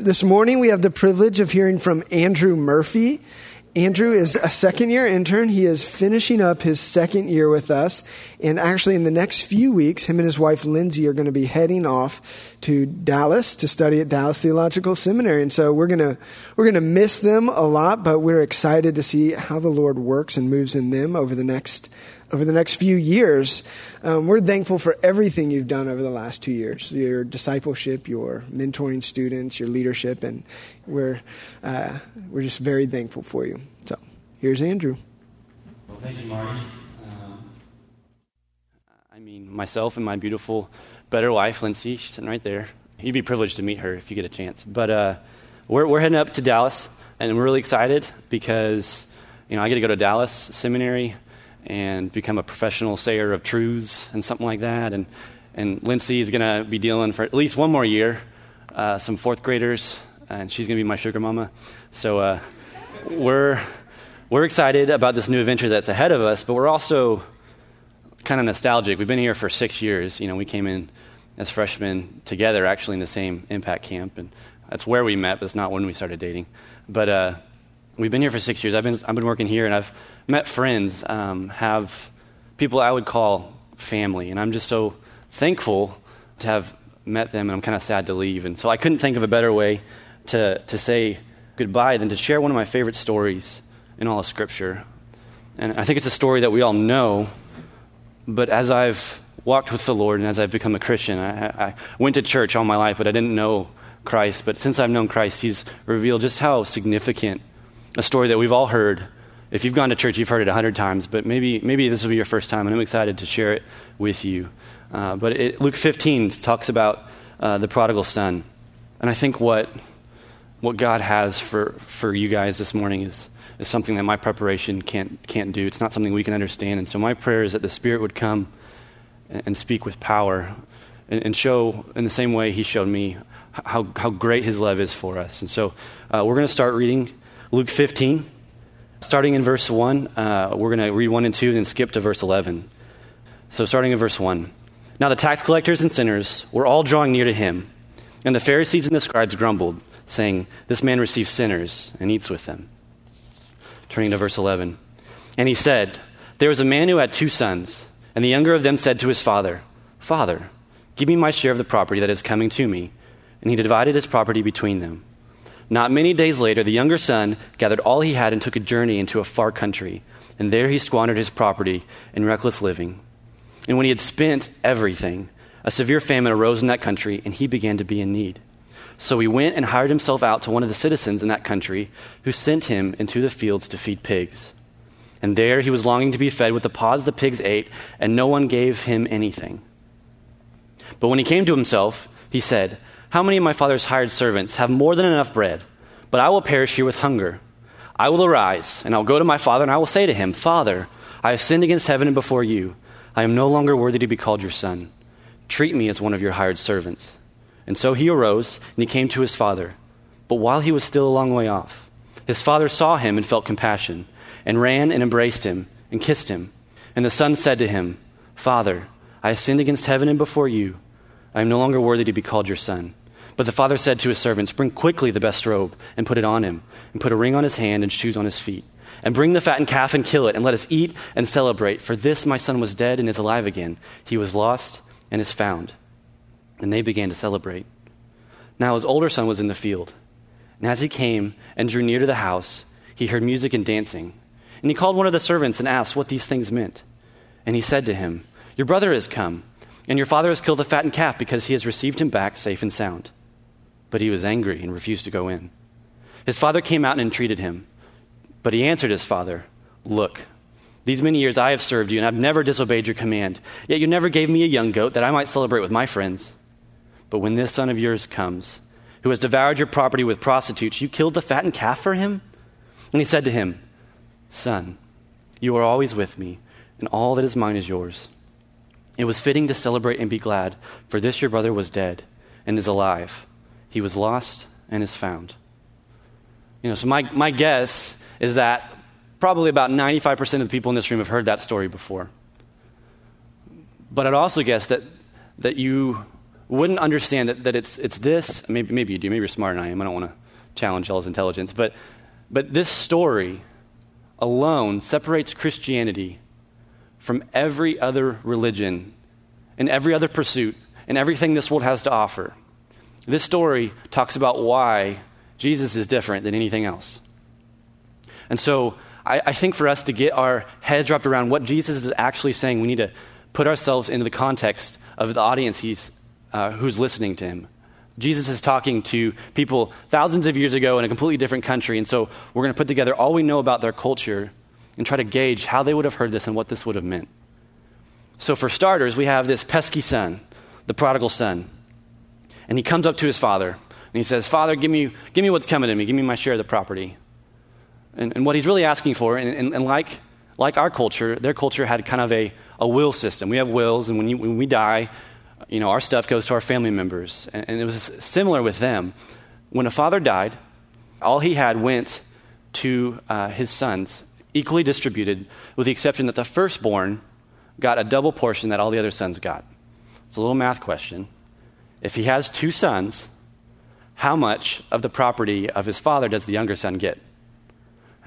This morning we have the privilege of hearing from Andrew Murphy. Andrew is a second year intern. He is finishing up his second year with us. And actually, in the next few weeks, him and his wife Lindsay are going to be heading off to Dallas to study at Dallas Theological Seminary. And so we're going to, we're going to miss them a lot, but we're excited to see how the Lord works and moves in them over the next over the next few years. Um, we're thankful for everything you've done over the last two years your discipleship, your mentoring students, your leadership, and we're, uh, we're just very thankful for you. So here's Andrew. Well, thank you, Marty. Um, I mean, myself and my beautiful, better wife, Lindsay, she's sitting right there. You'd be privileged to meet her if you get a chance. But uh, we're, we're heading up to Dallas, and we're really excited because, you know, I get to go to Dallas Seminary and become a professional sayer of truths and something like that. And, and Lindsay is going to be dealing for at least one more year, uh, some fourth graders, and she's going to be my sugar mama. So uh, we're, we're excited about this new adventure that's ahead of us, but we're also kind of nostalgic. We've been here for six years. You know, we came in as freshmen together, actually, in the same impact camp, and that's where we met, but it's not when we started dating. But uh, we've been here for six years. I've been, I've been working here, and I've met friends, um, have people I would call family, and I'm just so thankful to have met them, and I'm kind of sad to leave. And so I couldn't think of a better way to, to say goodbye than to share one of my favorite stories in all of Scripture. And I think it's a story that we all know, but as I've walked with the Lord and as I've become a Christian, I, I went to church all my life, but I didn't know Christ. But since I've known Christ, He's revealed just how significant a story that we've all heard. If you've gone to church, you've heard it a hundred times, but maybe, maybe this will be your first time, and I'm excited to share it with you. Uh, but it, Luke 15 talks about uh, the prodigal son. And I think what, what God has for, for you guys this morning is, is something that my preparation can't, can't do. It's not something we can understand. And so my prayer is that the Spirit would come and, and speak with power and, and, show, in the same way He showed me, how, how great His love is for us. And so uh, we're going to start reading Luke 15. Starting in verse 1, uh, we're going to read 1 and 2, then skip to verse 11. So, starting in verse 1. Now the tax collectors and sinners were all drawing near to him, and the Pharisees and the scribes grumbled, saying, This man receives sinners and eats with them. Turning to verse 11. And he said, There was a man who had two sons, and the younger of them said to his father, Father, give me my share of the property that is coming to me. And he divided his property between them. Not many days later, the younger son gathered all he had and took a journey into a far country, and there he squandered his property in reckless living. And when he had spent everything, a severe famine arose in that country, and he began to be in need. So he went and hired himself out to one of the citizens in that country, who sent him into the fields to feed pigs. And there he was longing to be fed with the pods the pigs ate, and no one gave him anything. But when he came to himself, he said, how many of my father's hired servants have more than enough bread, but I will perish here with hunger? I will arise, and I'll go to my father, and I will say to him, Father, I have sinned against heaven and before you. I am no longer worthy to be called your son. Treat me as one of your hired servants. And so he arose, and he came to his father. But while he was still a long way off, his father saw him and felt compassion, and ran and embraced him and kissed him. And the son said to him, Father, I have sinned against heaven and before you. I am no longer worthy to be called your son. But the father said to his servants, Bring quickly the best robe and put it on him, and put a ring on his hand and shoes on his feet. And bring the fattened calf and kill it, and let us eat and celebrate. For this my son was dead and is alive again. He was lost and is found. And they began to celebrate. Now his older son was in the field. And as he came and drew near to the house, he heard music and dancing. And he called one of the servants and asked what these things meant. And he said to him, Your brother has come, and your father has killed the fattened calf because he has received him back safe and sound. But he was angry and refused to go in. His father came out and entreated him. But he answered his father, Look, these many years I have served you, and I've never disobeyed your command. Yet you never gave me a young goat that I might celebrate with my friends. But when this son of yours comes, who has devoured your property with prostitutes, you killed the fattened calf for him? And he said to him, Son, you are always with me, and all that is mine is yours. It was fitting to celebrate and be glad, for this your brother was dead and is alive he was lost and is found. You know, so my, my guess is that probably about 95% of the people in this room have heard that story before. But I'd also guess that, that you wouldn't understand that, that it's, it's this. Maybe, maybe you do. Maybe you're smarter than I am. I don't want to challenge y'all's intelligence. But, but this story alone separates Christianity from every other religion and every other pursuit and everything this world has to offer. This story talks about why Jesus is different than anything else. And so I, I, think for us to get our heads wrapped around what Jesus is actually saying, we need to put ourselves into the context of the audience he's, uh, who's listening to him. Jesus is talking to people thousands of years ago in a completely different country, and so we're going to put together all we know about their culture and try to gauge how they would have heard this and what this would have meant. So, for starters, we have this pesky son, the prodigal son. And he comes up to his father and he says, Father, give me, give me what's coming to me. Give me my share of the property. And, and what he's really asking for, and, and, and, like, like our culture, their culture had kind of a, a will system. We have wills, and when, you, when we die, you know, our stuff goes to our family members. And, and it was similar with them. When a father died, all he had went to uh, his sons, equally distributed, with the exception that the firstborn got a double portion that all the other sons got. It's a little math question. If he has two sons, how much of the property of his father does the younger son get?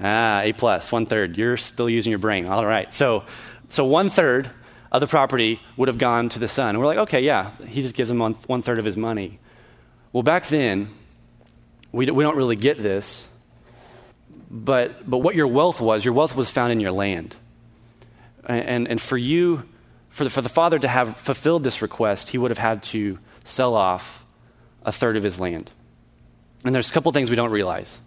Ah, A plus, one third. You're still using your brain. All right. So, so one third of the property would have gone to the son. And we're like, okay, yeah, he just gives him one, one third of his money. Well, back then, we, we don't really get this. But, but what your wealth was, your wealth was found in your land. And, and, for you, for the, for the father to have fulfilled this request, he would have had to sell off a third of his land. And there's a couple things we don't realize.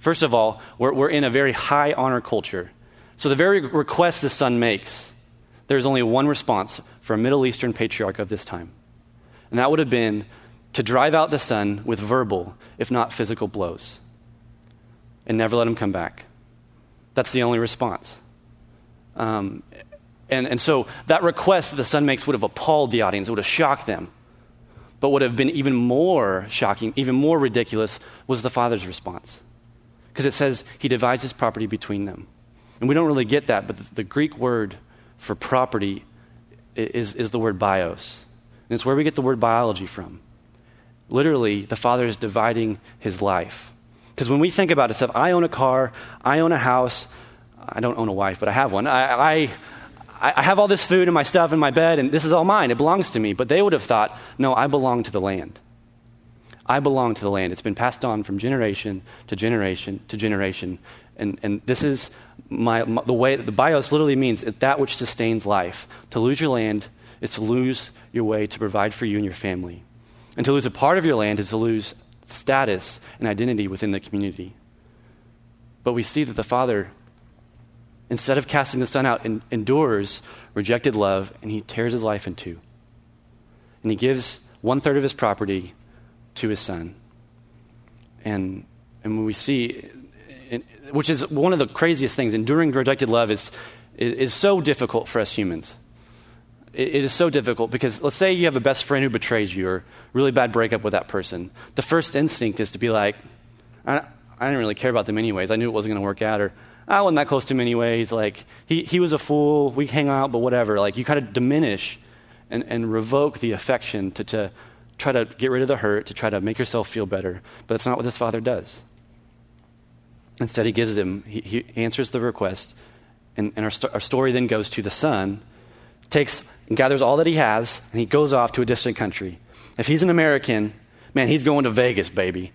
First of all, we're, we're in a very high honor culture. So the very request the son makes, there's only one response for a Middle Eastern patriarch of this time. And that would have been to drive out the son with verbal, if not physical, blows and never let him come back. That's the only response. Um, and, and so that request that the son makes would have appalled the audience, it would have shocked them. But would have been even more shocking, even more ridiculous, was the father's response. Because it says he divides his property between them. And we don't really get that, but the, the Greek word for property is, is the word bios. And it's where we get the word biology from. Literally, the father is dividing his life. Because when we think about it, stuff, I own a car, I own a house, I don't own a wife, but I have one. I, I, I have all this food and my stuff in my bed, and this is all mine. It belongs to me. But they would have thought, no, I belong to the land. I belong to the land. It's been passed on from generation to generation to generation. And, and this is my, my, the way, the bios literally means that which sustains life. To lose your land is to lose your way to provide for you and your family. And to lose a part of your land is to lose status and identity within the community. But we see that the Father instead of casting the son out, endures rejected love, and he tears his life in two. And he gives one third of his property to his son. And, and when we see, which is one of the craziest things, enduring rejected love is, is so difficult for us humans. It, it is so difficult because let's say you have a best friend who betrays you or really bad breakup with that person. The first instinct is to be like, I, I didn't really care about them anyways. I knew it wasn't going to work out. Or I wasn't that close to him anyways. Like, he, he was a fool. We hang out, but whatever. Like, you kind of diminish and, and revoke the affection to, to try to get rid of the hurt, to try to make yourself feel better. But that's not what this father does. Instead, he gives him, he, he answers the request, and, and our, st- our story then goes to the son, takes and gathers all that he has, and he goes off to a distant country. If he's an American, man, he's going to Vegas, baby.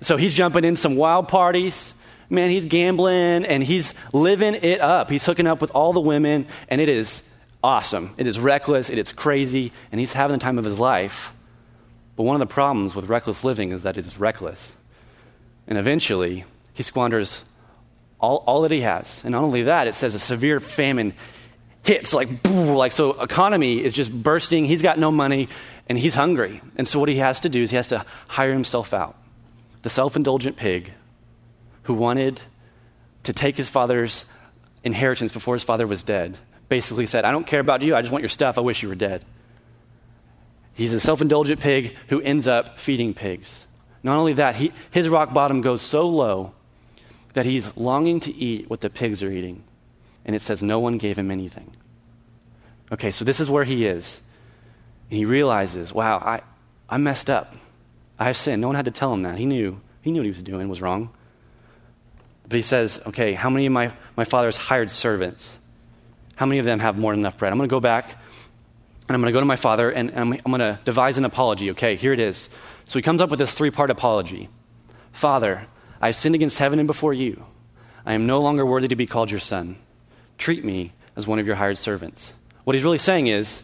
So he's jumping in some wild parties man, he's gambling and he's living it up. He's hooking up with all the women, and it is awesome. It is reckless, it is crazy, and he's having the time of his life. But one of the problems with reckless living is that it is reckless. And eventually, he squanders all, all that he has. And not only that, it says a severe famine hits, like, like, so economy is just bursting. He's got no money, and he's hungry. And so what he has to do is he has to hire himself out. The self indulgent pig who wanted to take his father's inheritance before his father was dead basically said, I don't care about you, I just want your stuff, I wish you were dead. He's a self indulgent pig who ends up feeding pigs. Not only that, he, his rock bottom goes so low that he's longing to eat what the pigs are eating. And it says, No one gave him anything. Okay, so this is where he is. And he realizes, wow, I, I messed up. I have sinned. No one had to tell him that. He knew. He knew what he was doing was wrong. But he says, okay, how many of my, my father's hired servants, how many of them have more than enough bread? I'm going to go back and I'm going to go to my father and I'm, I'm going to devise an apology. Okay, here it is. So he comes up with this three part apology Father, I have sinned against heaven and before you. I am no longer worthy to be called your son. Treat me as one of your hired servants. What he's really saying is,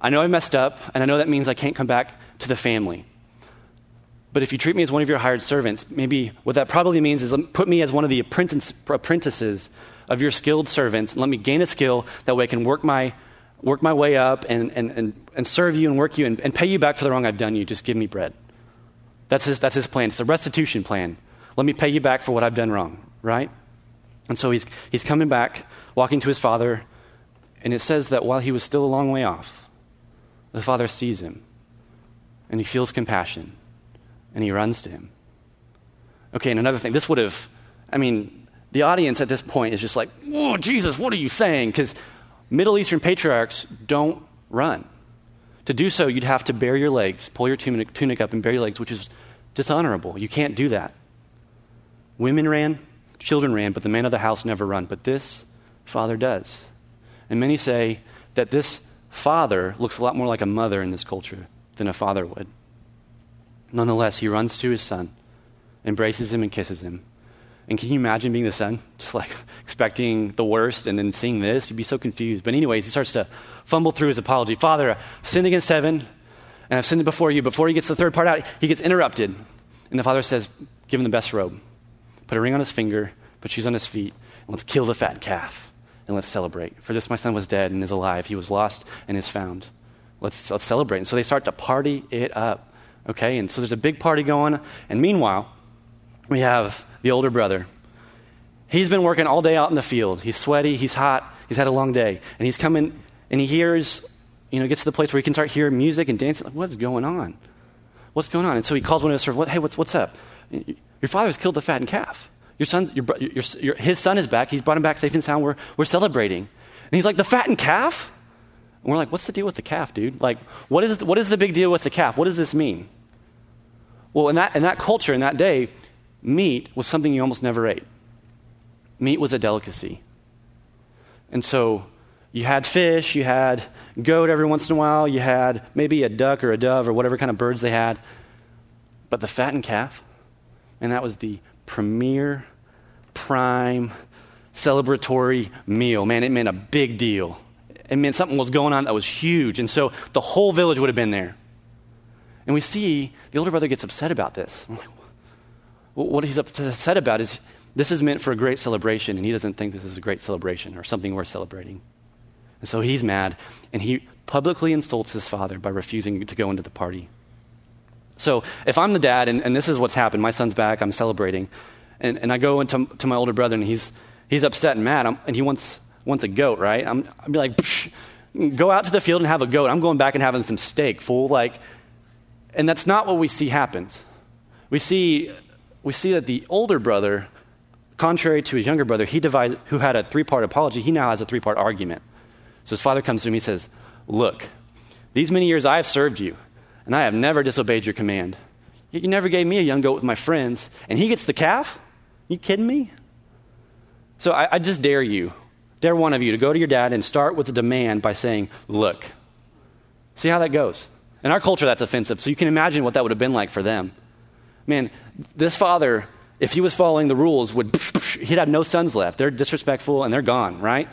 I know I messed up, and I know that means I can't come back to the family. But if you treat me as one of your hired servants, maybe what that probably means is put me as one of the apprentice, apprentices of your skilled servants. And let me gain a skill that way I can work my, work my way up and, and, and, and serve you and work you and, and pay you back for the wrong I've done you. Just give me bread. That's his, that's his plan. It's a restitution plan. Let me pay you back for what I've done wrong, right? And so he's, he's coming back, walking to his father, and it says that while he was still a long way off, the father sees him and he feels compassion and he runs to him. Okay, and another thing, this would have, I mean, the audience at this point is just like, oh, Jesus, what are you saying? Because Middle Eastern patriarchs don't run. To do so, you'd have to bare your legs, pull your tunic, tunic up and bare your legs, which is dishonorable. You can't do that. Women ran, children ran, but the man of the house never run. But this father does. And many say that this father looks a lot more like a mother in this culture than a father would. Nonetheless, he runs to his son, embraces him, and kisses him. And can you imagine being the son? Just like expecting the worst and then seeing this? You'd be so confused. But, anyways, he starts to fumble through his apology. Father, I sinned against heaven, and I've sinned before you. Before he gets the third part out, he gets interrupted. And the father says, Give him the best robe. Put a ring on his finger, put shoes on his feet, and let's kill the fat calf, and let's celebrate. For this my son was dead and is alive. He was lost and is found. Let's, let's celebrate. And so they start to party it up. Okay? And so there's a big party going. And meanwhile, we have the older brother. He's been working all day out in the field. He's sweaty, he's hot, he's had a long day. And he's coming and he hears, you know, gets to the place where he can start hearing music and dancing. Like, what's going on? What's going on? And so he calls one of his servants, hey, what's, what's up? Your father's killed the fattened calf. Your son's, your, your, your, his son is back. He's brought him back safe and sound. We're, we're celebrating. And he's like, the fattened calf? And we're like, what's the deal with the calf, dude? Like, what is, what is the big deal with the calf? What does this mean? Well, in that, in that culture, in that day, meat was something you almost never ate. Meat was a delicacy. And so you had fish, you had goat every once in a while, you had maybe a duck or a dove or whatever kind of birds they had. But the fattened calf, and that was the premier, prime, celebratory meal. Man, it meant a big deal. It meant something was going on that was huge. And so the whole village would have been there. And we see the older brother gets upset about this. What he's upset about is this is meant for a great celebration, and he doesn't think this is a great celebration or something worth celebrating. And so he's mad, and he publicly insults his father by refusing to go into the party. So if I'm the dad, and, and this is what's happened, my son's back, I'm celebrating, and, and I go into to my older brother, and he's, he's upset and mad, I'm, and he wants, wants a goat, right? I'm, I'd be like, go out to the field and have a goat. I'm going back and having some steak, fool. Like, and that's not what we see happens. We see, we see that the older brother, contrary to his younger brother, he divides, who had a three part apology, he now has a three part argument. So his father comes to him, he says, Look, these many years I have served you, and I have never disobeyed your command. Yet you never gave me a young goat with my friends, and he gets the calf? You kidding me? So I, I just dare you, dare one of you to go to your dad and start with a demand by saying, Look, see how that goes. In our culture, that's offensive, so you can imagine what that would have been like for them. Man, this father, if he was following the rules, would he'd have no sons left. They're disrespectful and they're gone, right?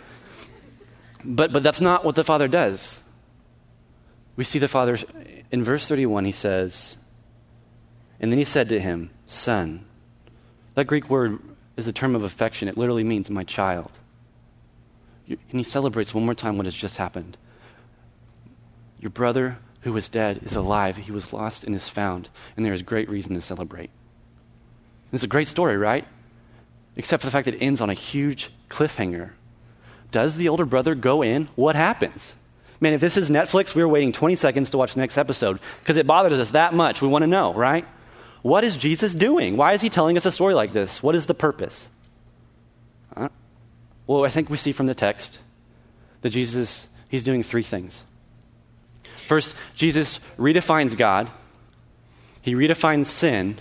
But, but that's not what the father does. We see the father, in verse 31, he says, And then he said to him, Son. That Greek word is a term of affection. It literally means my child. And he celebrates one more time what has just happened. Your brother who was dead is alive. He was lost and is found. And there is great reason to celebrate. It's a great story, right? Except for the fact that it ends on a huge cliffhanger. Does the older brother go in? What happens? Man, if this is Netflix, we're waiting 20 seconds to watch the next episode because it bothers us that much. We want to know, right? What is Jesus doing? Why is he telling us a story like this? What is the purpose? Uh, well, I think we see from the text that Jesus, he's doing three things. First, Jesus redefines God he redefines sin,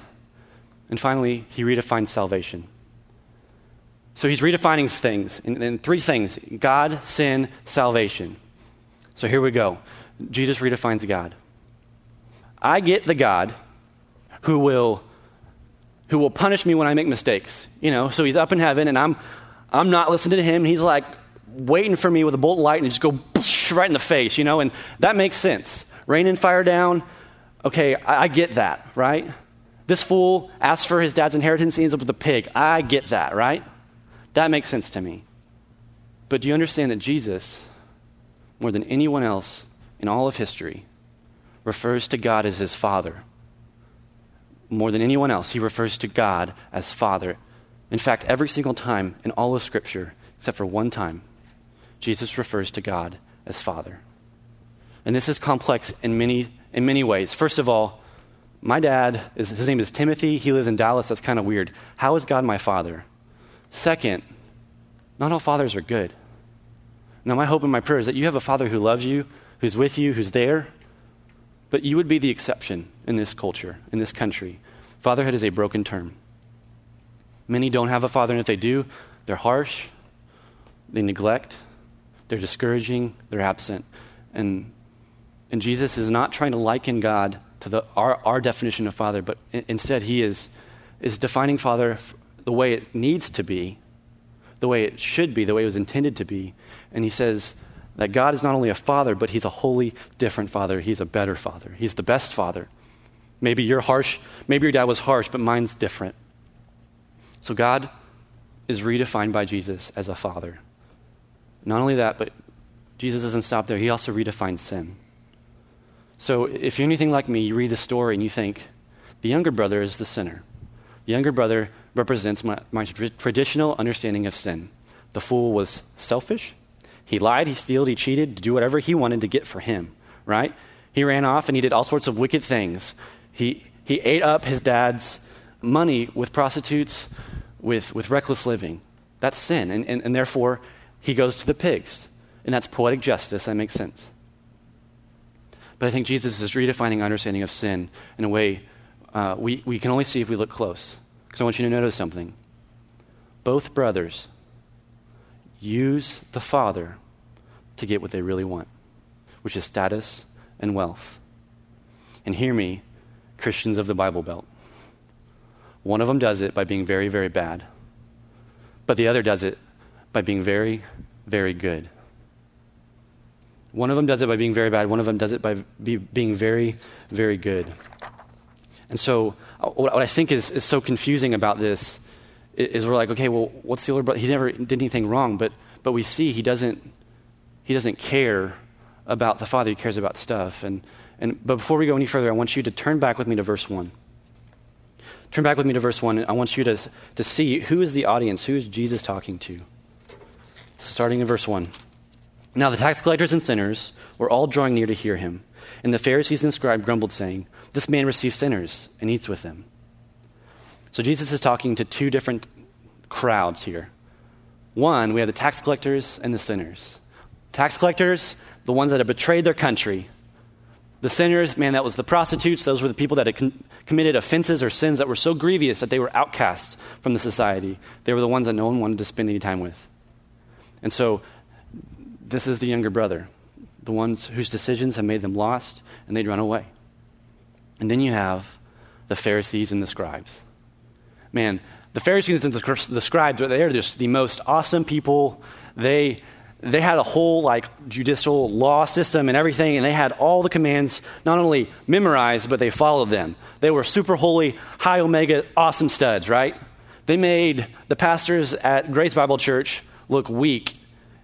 and finally, he redefines salvation. So he's redefining things in, in three things God, sin, salvation. So here we go. Jesus redefines God. I get the God who will who will punish me when I make mistakes. You know, so he's up in heaven and I'm I'm not listening to him. He's like waiting for me with a bolt of light and just go right in the face, you know, and that makes sense. Rain and fire down. Okay, I, I get that, right? This fool asks for his dad's inheritance, he ends up with a pig. I get that, right? That makes sense to me. But do you understand that Jesus, more than anyone else in all of history, refers to God as his Father? More than anyone else, he refers to God as Father. In fact, every single time in all of Scripture, except for one time, Jesus refers to God as Father. And this is complex in many, in many ways. First of all, my dad, is, his name is Timothy. He lives in Dallas. That's kind of weird. How is God my father? Second, not all fathers are good. Now, my hope and my prayer is that you have a father who loves you, who's with you, who's there, but you would be the exception in this culture, in this country. Fatherhood is a broken term. Many don't have a father, and if they do, they're harsh, they neglect, they're discouraging, they're absent. And, and Jesus is not trying to liken God to the, our, our definition of father, but instead, he is, is defining father the way it needs to be, the way it should be, the way it was intended to be. And he says that God is not only a father, but he's a wholly different father. He's a better father. He's the best father. Maybe you're harsh, maybe your dad was harsh, but mine's different. So God is redefined by Jesus as a father. Not only that, but Jesus doesn't stop there. He also redefines sin. So if you're anything like me, you read the story and you think, the younger brother is the sinner. The younger brother represents my, my traditional understanding of sin. The fool was selfish. He lied, he stole, he cheated to do whatever he wanted to get for him, right? He ran off and he did all sorts of wicked things. He, he ate up his dad's money with prostitutes, with, with reckless living. That's sin. And, and, and therefore, he goes to the pigs. And that's poetic justice. That makes sense. But I think Jesus is redefining our understanding of sin in a way uh, we, we can only see if we look close. Because I want you to notice something. Both brothers use the father to get what they really want, which is status and wealth. And hear me, Christians of the Bible Belt. One of them does it by being very, very bad, but the other does it by being very, very good. One of them does it by being very bad, one of them does it by be, being very, very good. And so, uh, what I think is, is so confusing about this is we're like, okay, well, what's the older brother? He never did anything wrong, but, but we see he doesn't, he doesn't care about the father, he cares about stuff. And, and, but before we go any further, I want you to turn back with me to verse 1. Turn back with me to verse 1. I want you to, to see who is the audience, who is Jesus talking to. Starting in verse 1. Now the tax collectors and sinners were all drawing near to hear him. And the Pharisees and scribes grumbled, saying, This man receives sinners and eats with them. So Jesus is talking to two different crowds here. One, we have the tax collectors and the sinners. Tax collectors, the ones that have betrayed their country. The sinners, man, that was the prostitutes. Those were the people that had committed offenses or sins that were so grievous that they were outcast from the society. They were the ones that no one wanted to spend any time with. And so, this is the younger brother the ones whose decisions have made them lost and they'd run away. And then you have the Pharisees and the scribes. Man, the Pharisees and the, scribes, they're just the most awesome people. They, they had a whole like judicial law system and everything, and they had all the commands not only memorized, but they followed them. They were super holy, high omega, awesome studs, right? They made the pastors at Grace Bible Church look weak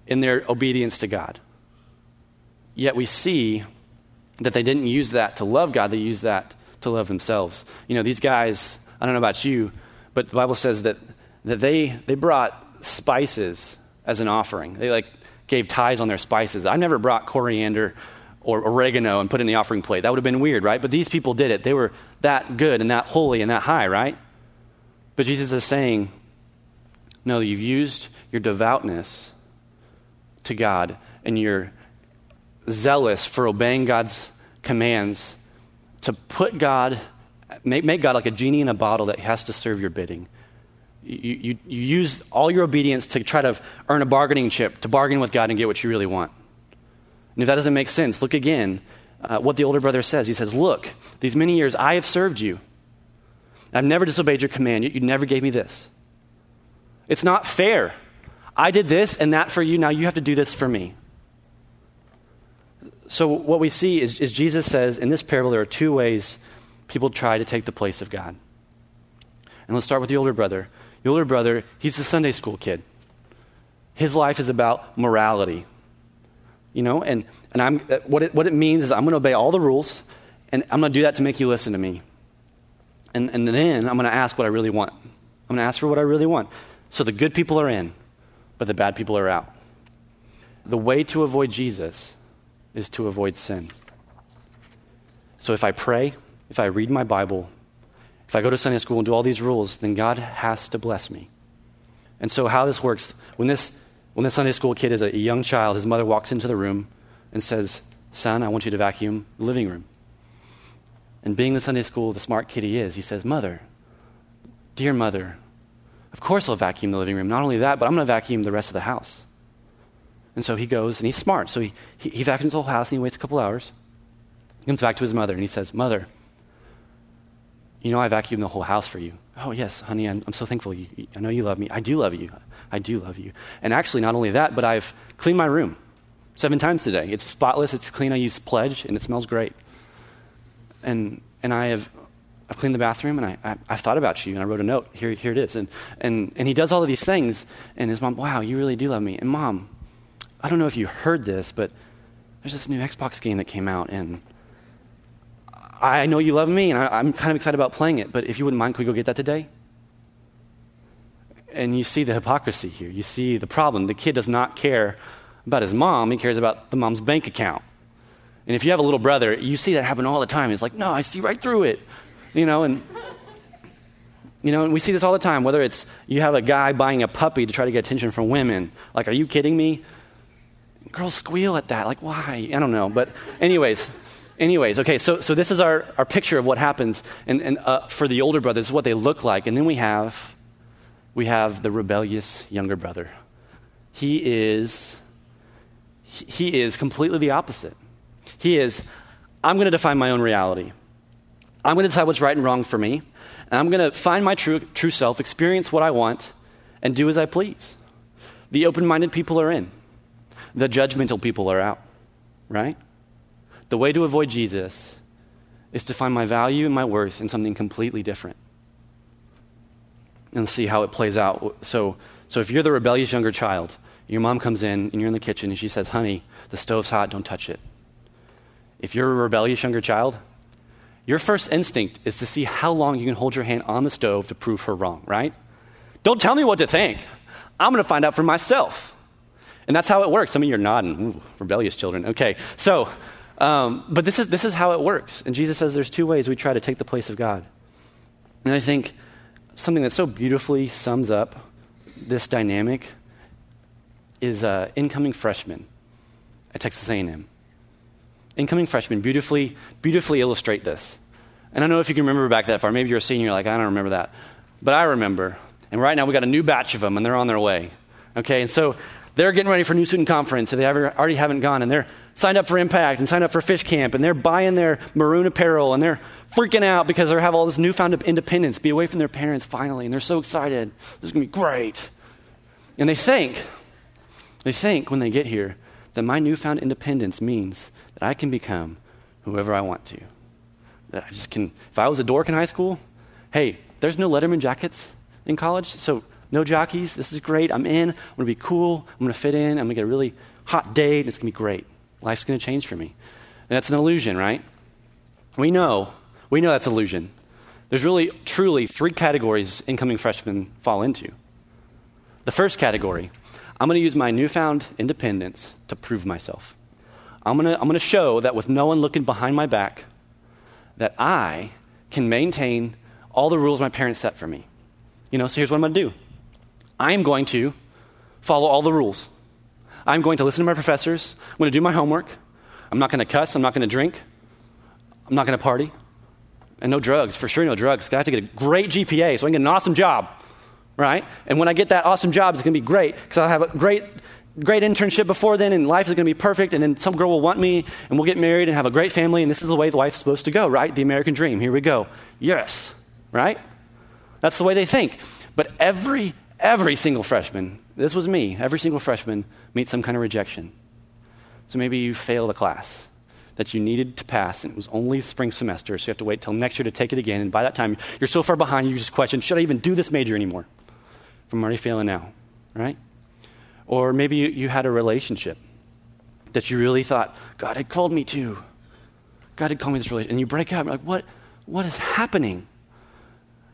in their obedience to God. Yet we see that they didn't use that to love God, they used that to love themselves. You know, these guys, I don't know about you, but the Bible says that, that they, they brought spices as an offering. They like gave tithes on their spices. I never brought coriander or oregano and put in the offering plate. That would have been weird, right? But these people did it. They were that good and that holy and that high, right? But Jesus is saying, no, you've used your devoutness to God and your zealous for obeying God's commands to put God Make, make God like a genie in a bottle that has to serve your bidding. You, you, you use all your obedience to try to earn a bargaining chip, to bargain with God and get what you really want. And if that doesn't make sense, look again uh, what the older brother says. He says, Look, these many years I have served you. I've never disobeyed your command. You, you never gave me this. It's not fair. I did this and that for you. Now you have to do this for me. So, what we see is, is Jesus says in this parable there are two ways people try to take the place of God. And let's start with the older brother. The older brother, he's the Sunday school kid. His life is about morality. You know, and, and I'm, what, it, what it means is I'm going to obey all the rules, and I'm going to do that to make you listen to me. And, and then I'm going to ask what I really want. I'm going to ask for what I really want. So the good people are in, but the bad people are out. The way to avoid Jesus is to avoid sin. So if I pray, if I read my Bible, if I go to Sunday school and do all these rules, then God has to bless me. And so, how this works, when this, when this Sunday school kid is a young child, his mother walks into the room and says, Son, I want you to vacuum the living room. And being the Sunday school, the smart kid he is, he says, Mother, dear mother, of course I'll vacuum the living room. Not only that, but I'm going to vacuum the rest of the house. And so he goes, and he's smart. So he, he, he vacuums the whole house, and he waits a couple hours. He comes back to his mother, and he says, Mother, you know I vacuumed the whole house for you. Oh, yes, honey, I'm, I'm so thankful. You, I know you love me. I do love you. I do love you. And actually, not only that, but I've cleaned my room seven times today. It's spotless, it's clean. I use Pledge, and it smells great. And, and I have I've cleaned the bathroom, and I, I, I thought about you, and I wrote a note. Here, here it is. And, and, and he does all of these things, and his mom, wow, you really do love me. And mom, I don't know if you heard this, but there's this new Xbox game that came out, and I know you love me, and I, am kind of excited about playing it, but if you wouldn't mind, could we go get that today? And you see the hypocrisy here. You see the problem. The kid does not care about his mom, he cares about the mom's bank account. And if you have a little brother, you see that happen all the time. He's like, no, I see right through it. You know, and you know, and we see this all the time, whether it's you have a guy buying a puppy to try to get attention from women. Like, are you kidding me? Girls squeal at that. Like, why? I don't know. But, anyways, Anyways, okay, so, so this is our, our picture of what happens and, and, uh, for the older brothers, what they look like. And then we have, we have the rebellious younger brother. He is, he is completely the opposite. He is, I'm going to define my own reality. I'm going to decide what's right and wrong for me. And I'm going to find my true, true self, experience what I want, and do as I please. The open minded people are in, the judgmental people are out, right? The way to avoid Jesus is to find my value and my worth in something completely different and see how it plays out. So, so if you're the rebellious younger child, your mom comes in and you're in the kitchen and she says, Honey, the stove's hot, don't touch it. If you're a rebellious younger child, your first instinct is to see how long you can hold your hand on the stove to prove her wrong, right? Don't tell me what to think. I'm going to find out for myself. And that's how it works. Some of you are nodding. Ooh, rebellious children. Okay, so um, but this is, this is how it works. And Jesus says there's two ways we try to take the place of God. And I think something that so beautifully sums up this dynamic is uh, incoming freshmen at Texas A&M. Incoming freshmen beautifully, beautifully illustrate this. And I don't know if you can remember back that far. Maybe you're a senior, like, I don't remember that. But I remember. And right now we got a new batch of them, and they're on their way. Okay, and so they're getting ready for New Student Conference if they ever, already haven't gone, and they're signed up for Impact and signed up for Fish Camp, and they're buying their maroon apparel, and they're freaking out because they have all this newfound independence, be away from their parents finally, and they're so excited. This is going to be great. And they think, they think when they get here that my newfound independence means that I can become whoever I want to. That I just can, if I was a dork in high school, hey, there's no Letterman jackets in college, so no jockeys. This is great. I'm in. I'm going to be cool. I'm going to fit in. I'm going to get a really hot date. It's going to be great. Life's going to change for me. And that's an illusion, right? We know. We know that's illusion. There's really, truly three categories incoming freshmen fall into. The first category, I'm going to use my newfound independence to prove myself. I'm going to, I'm going to show that with no one looking behind my back, that I can maintain all the rules my parents set for me. You know, so here's what I'm going to do I'm going to follow all the rules. I'm going to listen to my professors. I'm going to do my homework. I'm not going to cuss. I'm not going to drink. I'm not going to party. And no drugs, for sure no drugs. I have to get a great GPA so I can get an awesome job, right? And when I get that awesome job, it's going to be great because I'll have a great, great internship before then and life is going to be perfect and then some girl will want me and we'll get married and have a great family and this is the way the life's supposed to go, right? The American dream. Here we go. Yes, right? That's the way they think. But every, every single freshman, this was me, every single freshman meets some kind of rejection. So maybe you failed a class that you needed to pass, and it was only spring semester, so you have to wait till next year to take it again. And by that time, you're so far behind, you just question, should I even do this major anymore? If I'm already failing now, right? Or maybe you, you had a relationship that you really thought, God had called me to. God had called me this relationship. And you break up, like, what, what is happening?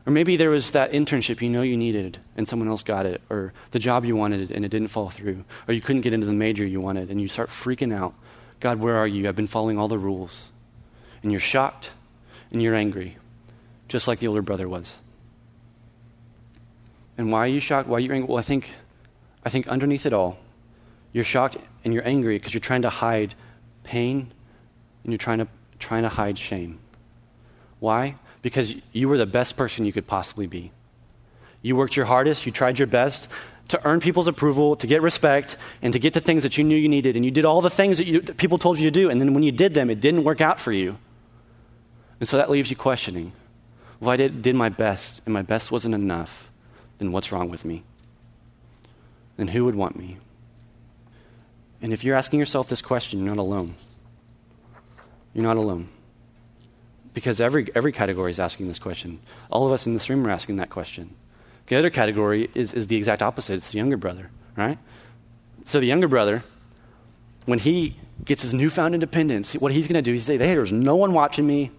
Or maybe there was that internship you know you needed and someone else got it, or the job you wanted and it didn't fall through, or you couldn't get into the major you wanted and you start freaking out. God, where are you? I've been following all the rules. And you're shocked and you're angry, just like the older brother was. And why are you shocked? Why are you angry? Well, I think, I think underneath it all, you're shocked and you're angry because you're trying to hide pain and you're trying to, trying to hide shame. Why? Because you were the best person you could possibly be. You worked your hardest, you tried your best to earn people's approval, to get respect, and to get the things that you knew you needed. And you did all the things that, you, that people told you to do. And then when you did them, it didn't work out for you. And so that leaves you questioning if I did, did my best and my best wasn't enough, then what's wrong with me? Then who would want me? And if you're asking yourself this question, you're not alone. You're not alone. Because every, every category is asking this question. All of us in this room are asking that question. The other category is, is the exact opposite it's the younger brother, right? So the younger brother, when he gets his newfound independence, what he's going to do, he's say, hey, there's no one watching me.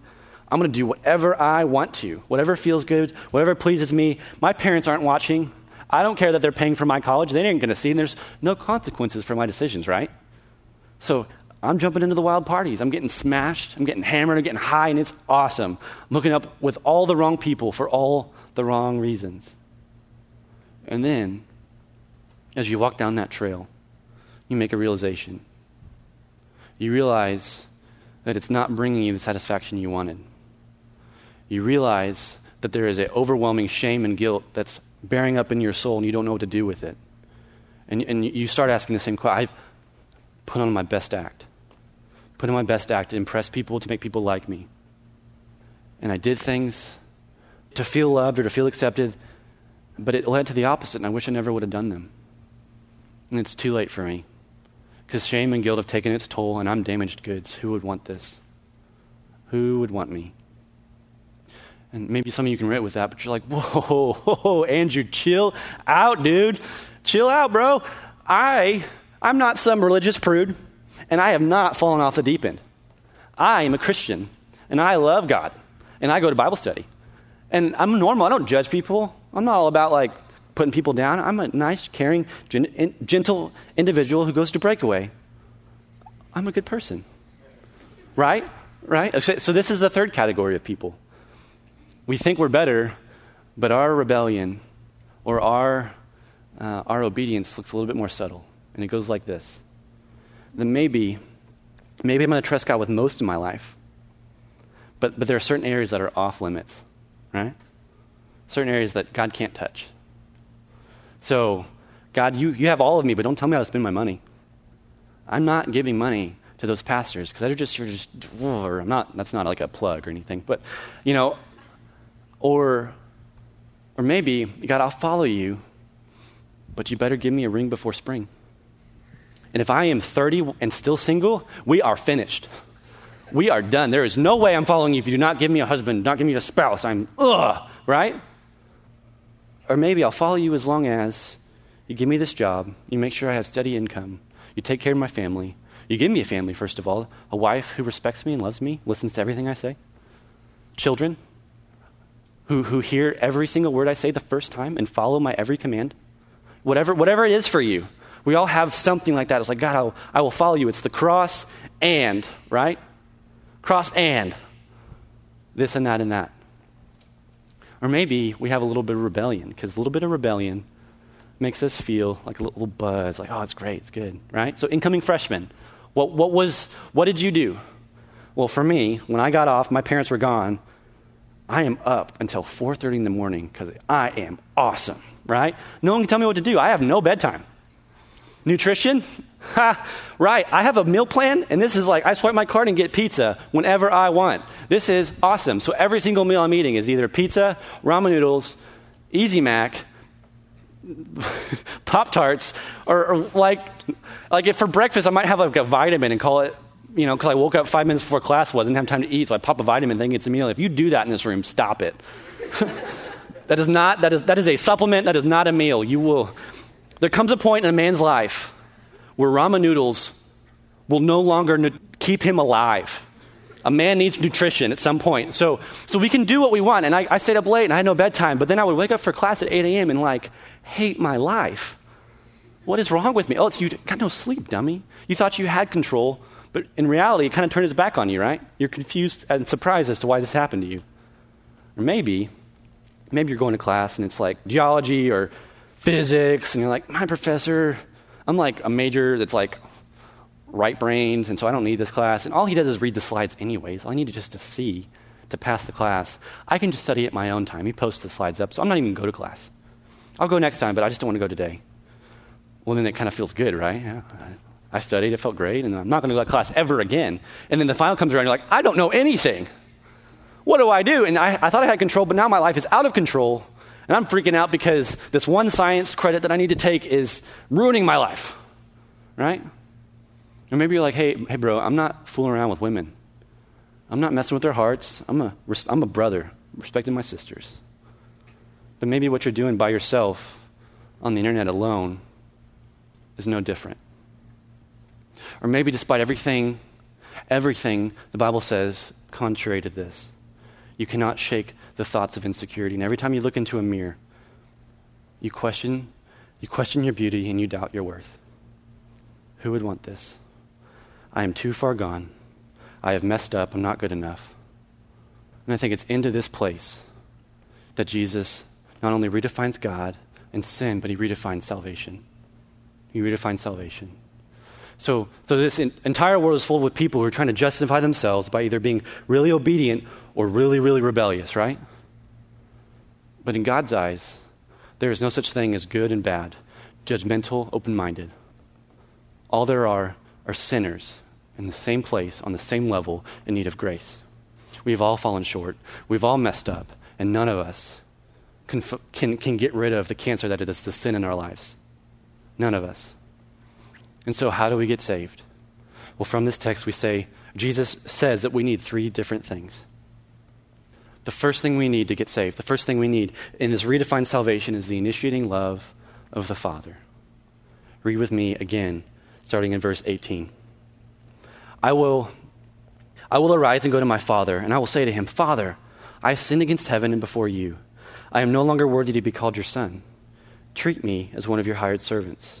I'm going to do whatever I want to, whatever feels good, whatever pleases me. My parents aren't watching. I don't care that they're paying for my college. They ain't going to see, and there's no consequences for my decisions, right? So I'm jumping into the wild parties. I'm getting smashed. I'm getting hammered. I'm getting high, and it's awesome. I'm hooking up with all the wrong people for all the wrong reasons. And then, as you walk down that trail, you make a realization. You realize that it's not bringing you the satisfaction you wanted. You realize that there is an overwhelming shame and guilt that's bearing up in your soul, and you don't know what to do with it. And, and you start asking the same question I've put on my best act put in my best act to impress people, to make people like me. And I did things to feel loved or to feel accepted, but it led to the opposite, and I wish I never would have done them. And it's too late for me. Because shame and guilt have taken its toll, and I'm damaged goods. Who would want this? Who would want me? And maybe some of you can relate with that, but you're like, whoa, whoa, Andrew, chill out, dude. Chill out, bro. I, I'm not some religious prude and I have not fallen off the deep end. I am a Christian, and I love God, and I go to Bible study. And I'm normal. I don't judge people. I'm not all about like putting people down. I'm a nice, caring, gentle individual who goes to breakaway. I'm a good person. Right? Right? So this is the third category of people. We think we're better, but our rebellion or our, uh, our obedience looks a little bit more subtle. And it goes like this then maybe, maybe I'm going to trust God with most of my life. But, but there are certain areas that are off limits, right? Certain areas that God can't touch. So, God, you, you have all of me, but don't tell me how to spend my money. I'm not giving money to those pastors because they're just, you're just, or I'm not, that's not like a plug or anything. But, you know, or, or maybe, God, I'll follow you, but you better give me a ring before spring. And if I am 30 and still single, we are finished. We are done. There is no way I'm following you if you do not give me a husband, not give me a spouse. I'm, ugh, right? Or maybe I'll follow you as long as you give me this job, you make sure I have steady income, you take care of my family, you give me a family, first of all, a wife who respects me and loves me, listens to everything I say, children who, who hear every single word I say the first time and follow my every command. Whatever, whatever it is for you, we all have something like that. It's like, God, I will, I will follow you. It's the cross and, right? Cross and this and that and that. Or maybe we have a little bit of rebellion, because a little bit of rebellion makes us feel like a little buzz, like, oh, it's great, it's good, right? So, incoming freshmen, what, what, was, what did you do? Well, for me, when I got off, my parents were gone, I am up until 4:30 in the morning because I am awesome, right? No one can tell me what to do. I have no bedtime. Nutrition? Ha, right. I have a meal plan, and this is like I swipe my card and get pizza whenever I want. This is awesome. So every single meal I'm eating is either pizza, ramen noodles, Easy Mac, Pop Tarts, or, or, like, like if for breakfast I might have like a vitamin and call it you know, because I woke up five minutes before class was, didn't have time to eat, so I pop a vitamin thinking it's a meal. If you do that in this room, stop it. that is not, that is, that is a supplement, that is not a meal. You will, there comes a point in a man's life where ramen noodles will no longer nu- keep him alive. A man needs nutrition at some point. So, so we can do what we want. And I, I stayed up late and I had no bedtime, but then I would wake up for class at 8 a.m. and like hate my life. What is wrong with me? Oh, it's you got no sleep, dummy. You thought you had control but in reality, it kind of turned its back on you, right? You're confused and surprised as to why this happened to you. Or maybe, maybe you're going to class and it's like geology or physics, and you're like, my professor, I'm like a major that's like right brained, and so I don't need this class. And all he does is read the slides anyways. All I need to just to see to pass the class. I can just study at my own time. He posts the slides up, so I'm not even go to class. I'll go next time, but I just don't want to go today. Well, then it kind of feels good, right? Yeah, I studied, it felt great, and I'm not going to go to class ever again. And then the final comes around, you're like, I don't know anything. What do I do? And I, I thought I had control, but now my life is out of control. And I'm freaking out because this one science credit that I need to take is ruining my life. Right? Or maybe you're like, hey, hey, bro, I'm not fooling around with women. I'm not messing with their hearts. I'm a, I'm a brother, respecting my sisters. But maybe what you're doing by yourself on the internet alone is no different. Or maybe despite everything, everything the Bible says contrary to this, you cannot shake the thoughts of insecurity. And every time you look into a mirror, you question, you question your beauty and you doubt your worth. Who would want this? I am too far gone. I have messed up. I'm not good enough. And I think it's into this place that Jesus not only redefines God and sin, but he redefines salvation. He redefines salvation. So, so this entire world is full with people who are trying to justify themselves by either being really obedient or really, really rebellious, right? But in God's eyes, there is no such thing as good and bad, judgmental, open minded. All there are are sinners in the same place, on the same level, in need of grace. We've all fallen short. We've all messed up. And none of us can, can, can get rid of the cancer that is the sin in our lives. None of us. And so, how do we get saved? Well, from this text, we say Jesus says that we need three different things. The first thing we need to get saved, the first thing we need in this redefined salvation is the initiating love of the Father. Read with me again, starting in verse 18. I will, I will arise and go to my Father, and I will say to him, Father, I have sinned against heaven and before you. I am no longer worthy to be called your son. Treat me as one of your hired servants.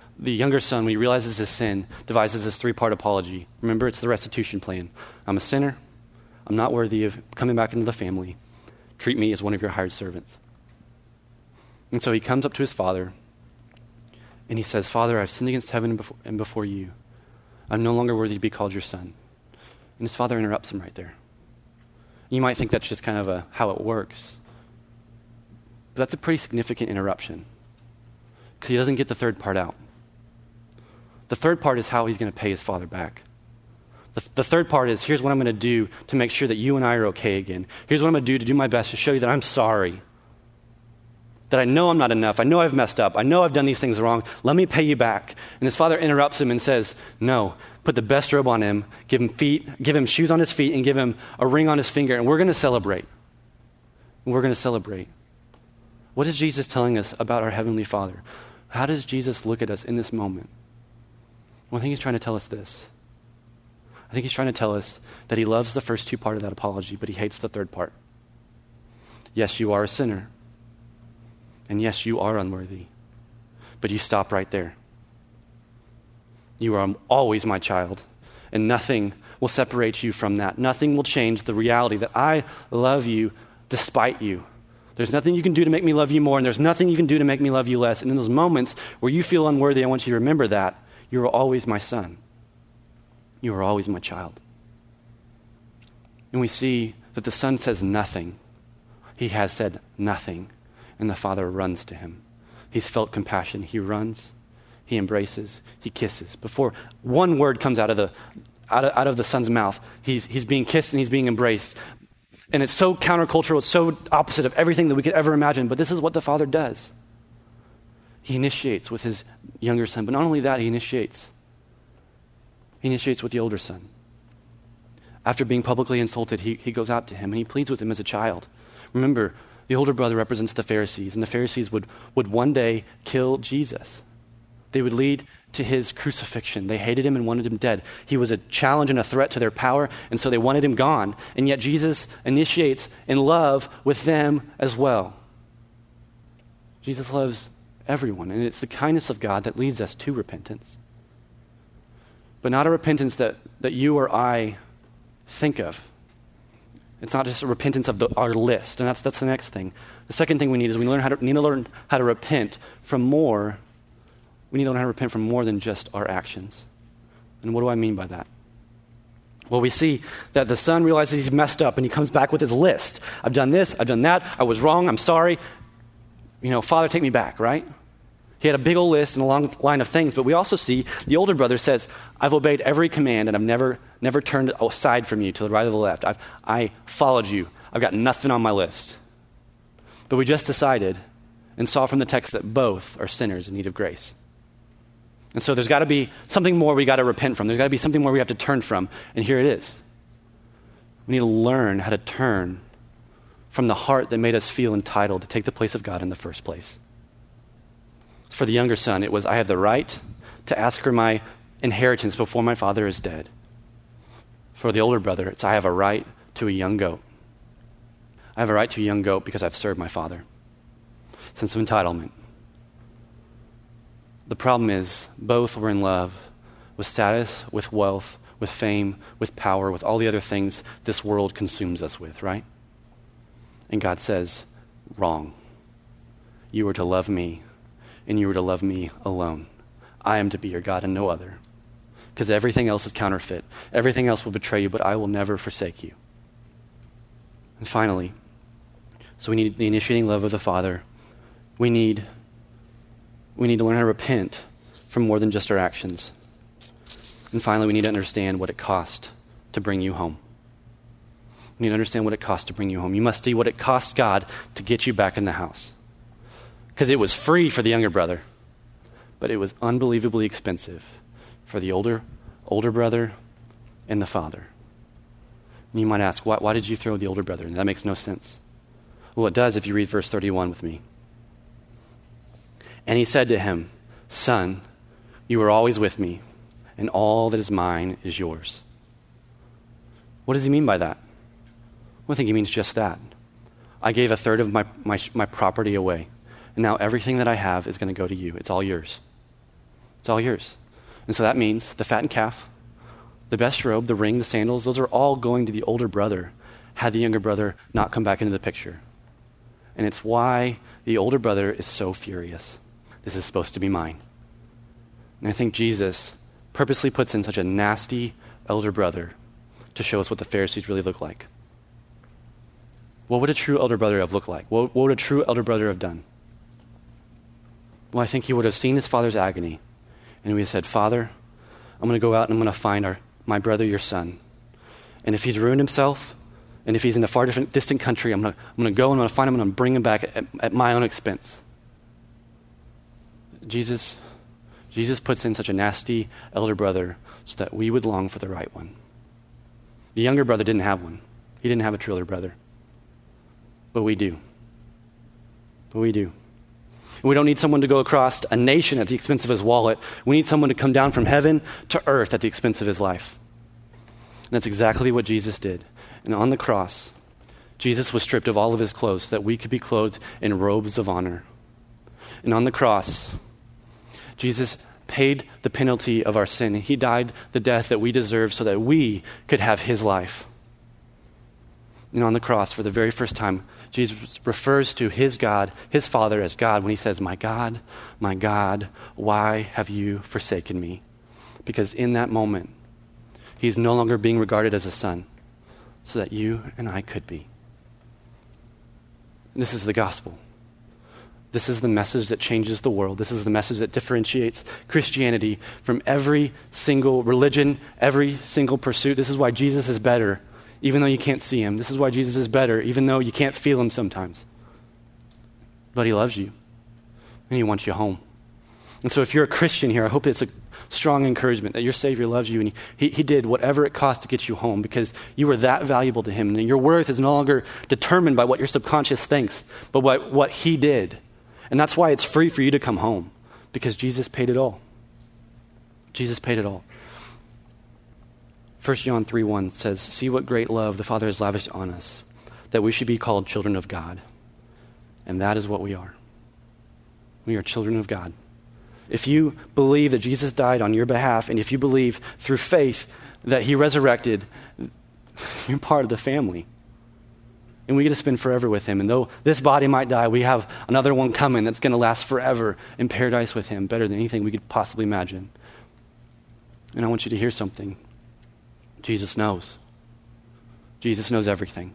the younger son, when he realizes his sin, devises this three part apology. Remember, it's the restitution plan. I'm a sinner. I'm not worthy of coming back into the family. Treat me as one of your hired servants. And so he comes up to his father and he says, Father, I've sinned against heaven and before, you. I'm no longer worthy to be called your son. And his father interrupts him right there. You might think that's just kind of a, how it works. But that's a pretty significant interruption because he doesn't get the third part out. The third part is how he's going to pay his father back. The, the third part is here's what I'm going to do to make sure that you and I are okay again. Here's what I'm going to do to do my best to show you that I'm sorry. That I know I'm not enough. I know I've messed up. I know I've done these things wrong. Let me pay you back. And his father interrupts him and says, No, put the best robe on him, give him feet, give him shoes on his feet, and give him a ring on his finger, and we're going to celebrate. And we're going to celebrate. What is Jesus telling us about our Heavenly Father? How does Jesus look at us in this moment? Well, I think he's trying to tell us this. I think he's trying to tell us that he loves the first two part of that apology, but he hates the third part. Yes, you are a sinner. And yes, you are unworthy. But you stop right there. You are always my child, and nothing will separate you from that. Nothing will change the reality that I love you despite you. There's nothing you can do to make me love you more, and there's nothing you can do to make me love you less. And in those moments where you feel unworthy, I want you to remember that. You are always my son. You are always my child. And we see that the son says nothing. He has said nothing. And the father runs to him. He's felt compassion. He runs, he embraces, he kisses. Before one word comes out of the, out of, out of the son's mouth, he's, he's being kissed and he's being embraced. And it's so countercultural, it's so opposite of everything that we could ever imagine. But this is what the father does. He initiates with his younger son. But not only that, he initiates. He initiates with the older son. After being publicly insulted, he, he goes out to him and he pleads with him as a child. Remember, the older brother represents the Pharisees, and the Pharisees would, would one day kill Jesus. They would lead to his crucifixion. They hated him and wanted him dead. He was a challenge and a threat to their power, and so they wanted him gone. And yet Jesus initiates in love with them as well. Jesus loves everyone, and it's the kindness of God that leads us to repentance. But not a repentance that, that you or I think of. It's not just a repentance of the, our list, and that's, that's the next thing. The second thing we need is we learn how to, need to learn how to repent from more. We need to learn how to repent from more than just our actions. And what do I mean by that? Well, we see that the son realizes he's messed up and he comes back with his list. I've done this, I've done that, I was wrong, I'm sorry. You know, Father, take me back, right? He had a big old list and a long line of things, but we also see the older brother says, I've obeyed every command and I've never, never turned aside from you to the right or the left. I've, I followed you. I've got nothing on my list. But we just decided and saw from the text that both are sinners in need of grace. And so there's got to be something more we got to repent from. There's got to be something more we have to turn from. And here it is. We need to learn how to turn from the heart that made us feel entitled to take the place of God in the first place. For the younger son, it was, I have the right to ask for my inheritance before my father is dead. For the older brother, it's, I have a right to a young goat. I have a right to a young goat because I've served my father. Sense of entitlement. The problem is, both were in love with status, with wealth, with fame, with power, with all the other things this world consumes us with, right? And God says, wrong. You are to love me and you were to love me alone. I am to be your God and no other. Because everything else is counterfeit. Everything else will betray you, but I will never forsake you. And finally, so we need the initiating love of the Father. We need, we need to learn how to repent from more than just our actions. And finally, we need to understand what it cost to bring you home. We need to understand what it cost to bring you home. You must see what it cost God to get you back in the house because it was free for the younger brother, but it was unbelievably expensive for the older, older brother and the father. And you might ask, why, why did you throw the older brother? And that makes no sense. Well, it does if you read verse 31 with me. And he said to him, Son, you are always with me, and all that is mine is yours. What does he mean by that? I think he means just that. I gave a third of my, my, my property away. And now everything that I have is going to go to you. It's all yours. It's all yours. And so that means the fattened calf, the best robe, the ring, the sandals, those are all going to the older brother, had the younger brother not come back into the picture. And it's why the older brother is so furious. This is supposed to be mine. And I think Jesus purposely puts in such a nasty elder brother to show us what the Pharisees really look like. What would a true elder brother have looked like? What, what would a true elder brother have done? Well, I think he would have seen his father's agony and he would have said, Father, I'm going to go out and I'm going to find our, my brother, your son. And if he's ruined himself, and if he's in a far different, distant country, I'm going to, go and I'm going to find him and I'm going to bring him back at, at my own expense. Jesus, Jesus puts in such a nasty elder brother so that we would long for the right one. The younger brother didn't have one. He didn't have a true elder brother. But we do. But we do. We don't need someone to go across a nation at the expense of his wallet. We need someone to come down from heaven to earth at the expense of his life. And that's exactly what Jesus did. And on the cross, Jesus was stripped of all of his clothes so that we could be clothed in robes of honor. And on the cross, Jesus paid the penalty of our sin. He died the death that we deserve so that we could have his life. And on the cross, for the very first time, Jesus refers to his God, his Father, as God when he says, My God, my God, why have you forsaken me? Because in that moment, he is no longer being regarded as a son, so that you and I could be. And this is the gospel. This is the message that changes the world. This is the message that differentiates Christianity from every single religion, every single pursuit. This is why Jesus is better, even though you can't see him. This is why Jesus is better, even though you can't feel him sometimes. But he loves you, and he wants you home. And so, if you're a Christian here, I hope it's a strong encouragement that your Savior loves you and he, he did whatever it cost to get you home because you were that valuable to Him. And your worth is no longer determined by what your subconscious thinks, but by what He did. And that's why it's free for you to come home, because Jesus paid it all. Jesus paid it all. 1 John 3 1 says, See what great love the Father has lavished on us, that we should be called children of God. And that is what we are. We are children of God. If you believe that Jesus died on your behalf, and if you believe through faith that he resurrected, you're part of the family and we get to spend forever with him. And though this body might die, we have another one coming that's going to last forever in paradise with him, better than anything we could possibly imagine. And I want you to hear something. Jesus knows. Jesus knows everything.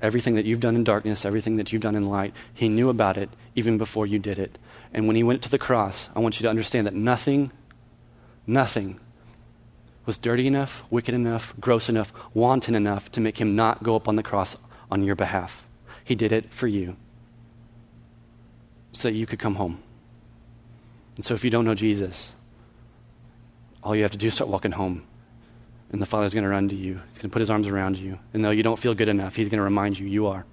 Everything that you've done in darkness, everything that you've done in light, he knew about it even before you did it. And when he went to the cross, I want you to understand that nothing, nothing was dirty enough, wicked enough, gross enough, wanton enough to make him not go up on the cross on your behalf. He did it for you so that you could come home. And so if you don't know Jesus, all you have to do is start walking home. And the Father's going to run to you. He's going to put his arms around you. And though you don't feel good enough, he's going to remind you you are.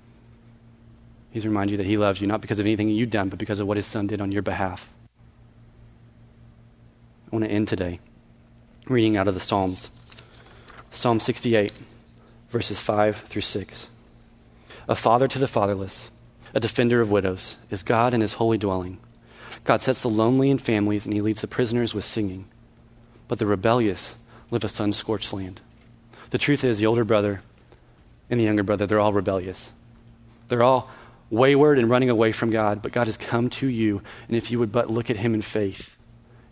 He's remind you that he loves you, not because of anything you've done, but because of what his son did on your behalf. I want to end today reading out of the Psalms. Psalm 68, verses 5 through 6 a father to the fatherless, a defender of widows, is God in his holy dwelling. God sets the lonely in families, and he leads the prisoners with singing. But the rebellious live a sun scorched land. The truth is, the older brother and the younger brother, they're all rebellious. They're all wayward and running away from God, but God has come to you, and if you would but look at him in faith,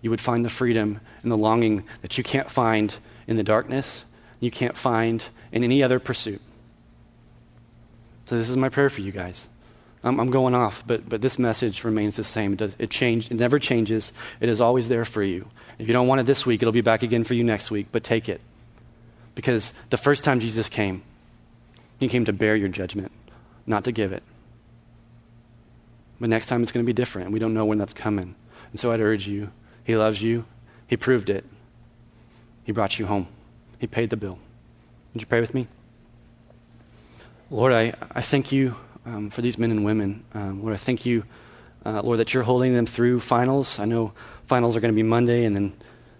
you would find the freedom and the longing that you can't find in the darkness, you can't find in any other pursuit. So this is my prayer for you guys. I'm, going off, but, but this message remains the same. It, does, it, changed, it never changes. It is always there for you. If you don't want it this week, it'll be back again for you next week, but take it. Because the first time Jesus came, he came to bear your judgment, not to give it. But next time it's going to be different. We don't know when that's coming. And so I'd urge you, he loves you. He proved it. He brought you home. He paid the bill. Would you pray with me? Lord, I, I thank you um, for these men and women. Um, Lord, I thank you, uh, Lord, that you're holding them through finals. I know finals are going to be Monday, and then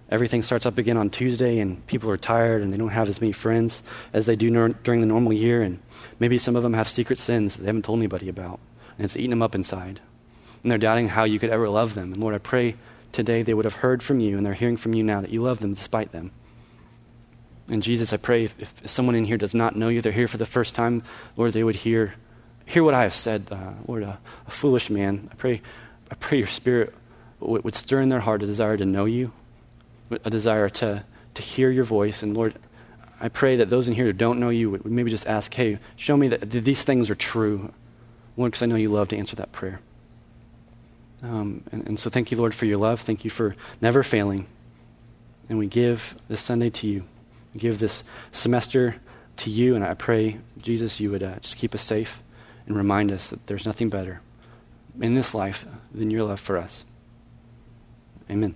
everything starts up again on Tuesday, and people are tired and they don't have as many friends as they do nor- during the normal year. And maybe some of them have secret sins that they haven't told anybody about, and it's eating them up inside. And they're doubting how you could ever love them. And Lord, I pray today they would have heard from you, and they're hearing from you now that you love them despite them. And Jesus, I pray if, if, someone in here does not know you, they're here for the first time, Lord, they would hear, hear what I have said. Uh, Lord, a, a, foolish man. I pray, I pray your spirit would, stir in their heart a desire to know you, a desire to, to hear your voice. And Lord, I pray that those in here who don't know you would maybe just ask, hey, show me that these things are true. Lord, because I know you love to answer that prayer. Um, and, and so thank you, Lord, for your love. Thank you for never failing. And we give this Sunday to you give this semester to you, and I pray, Jesus, you would uh, just keep us safe and remind us that there's nothing better in this life than your love for us. Amen.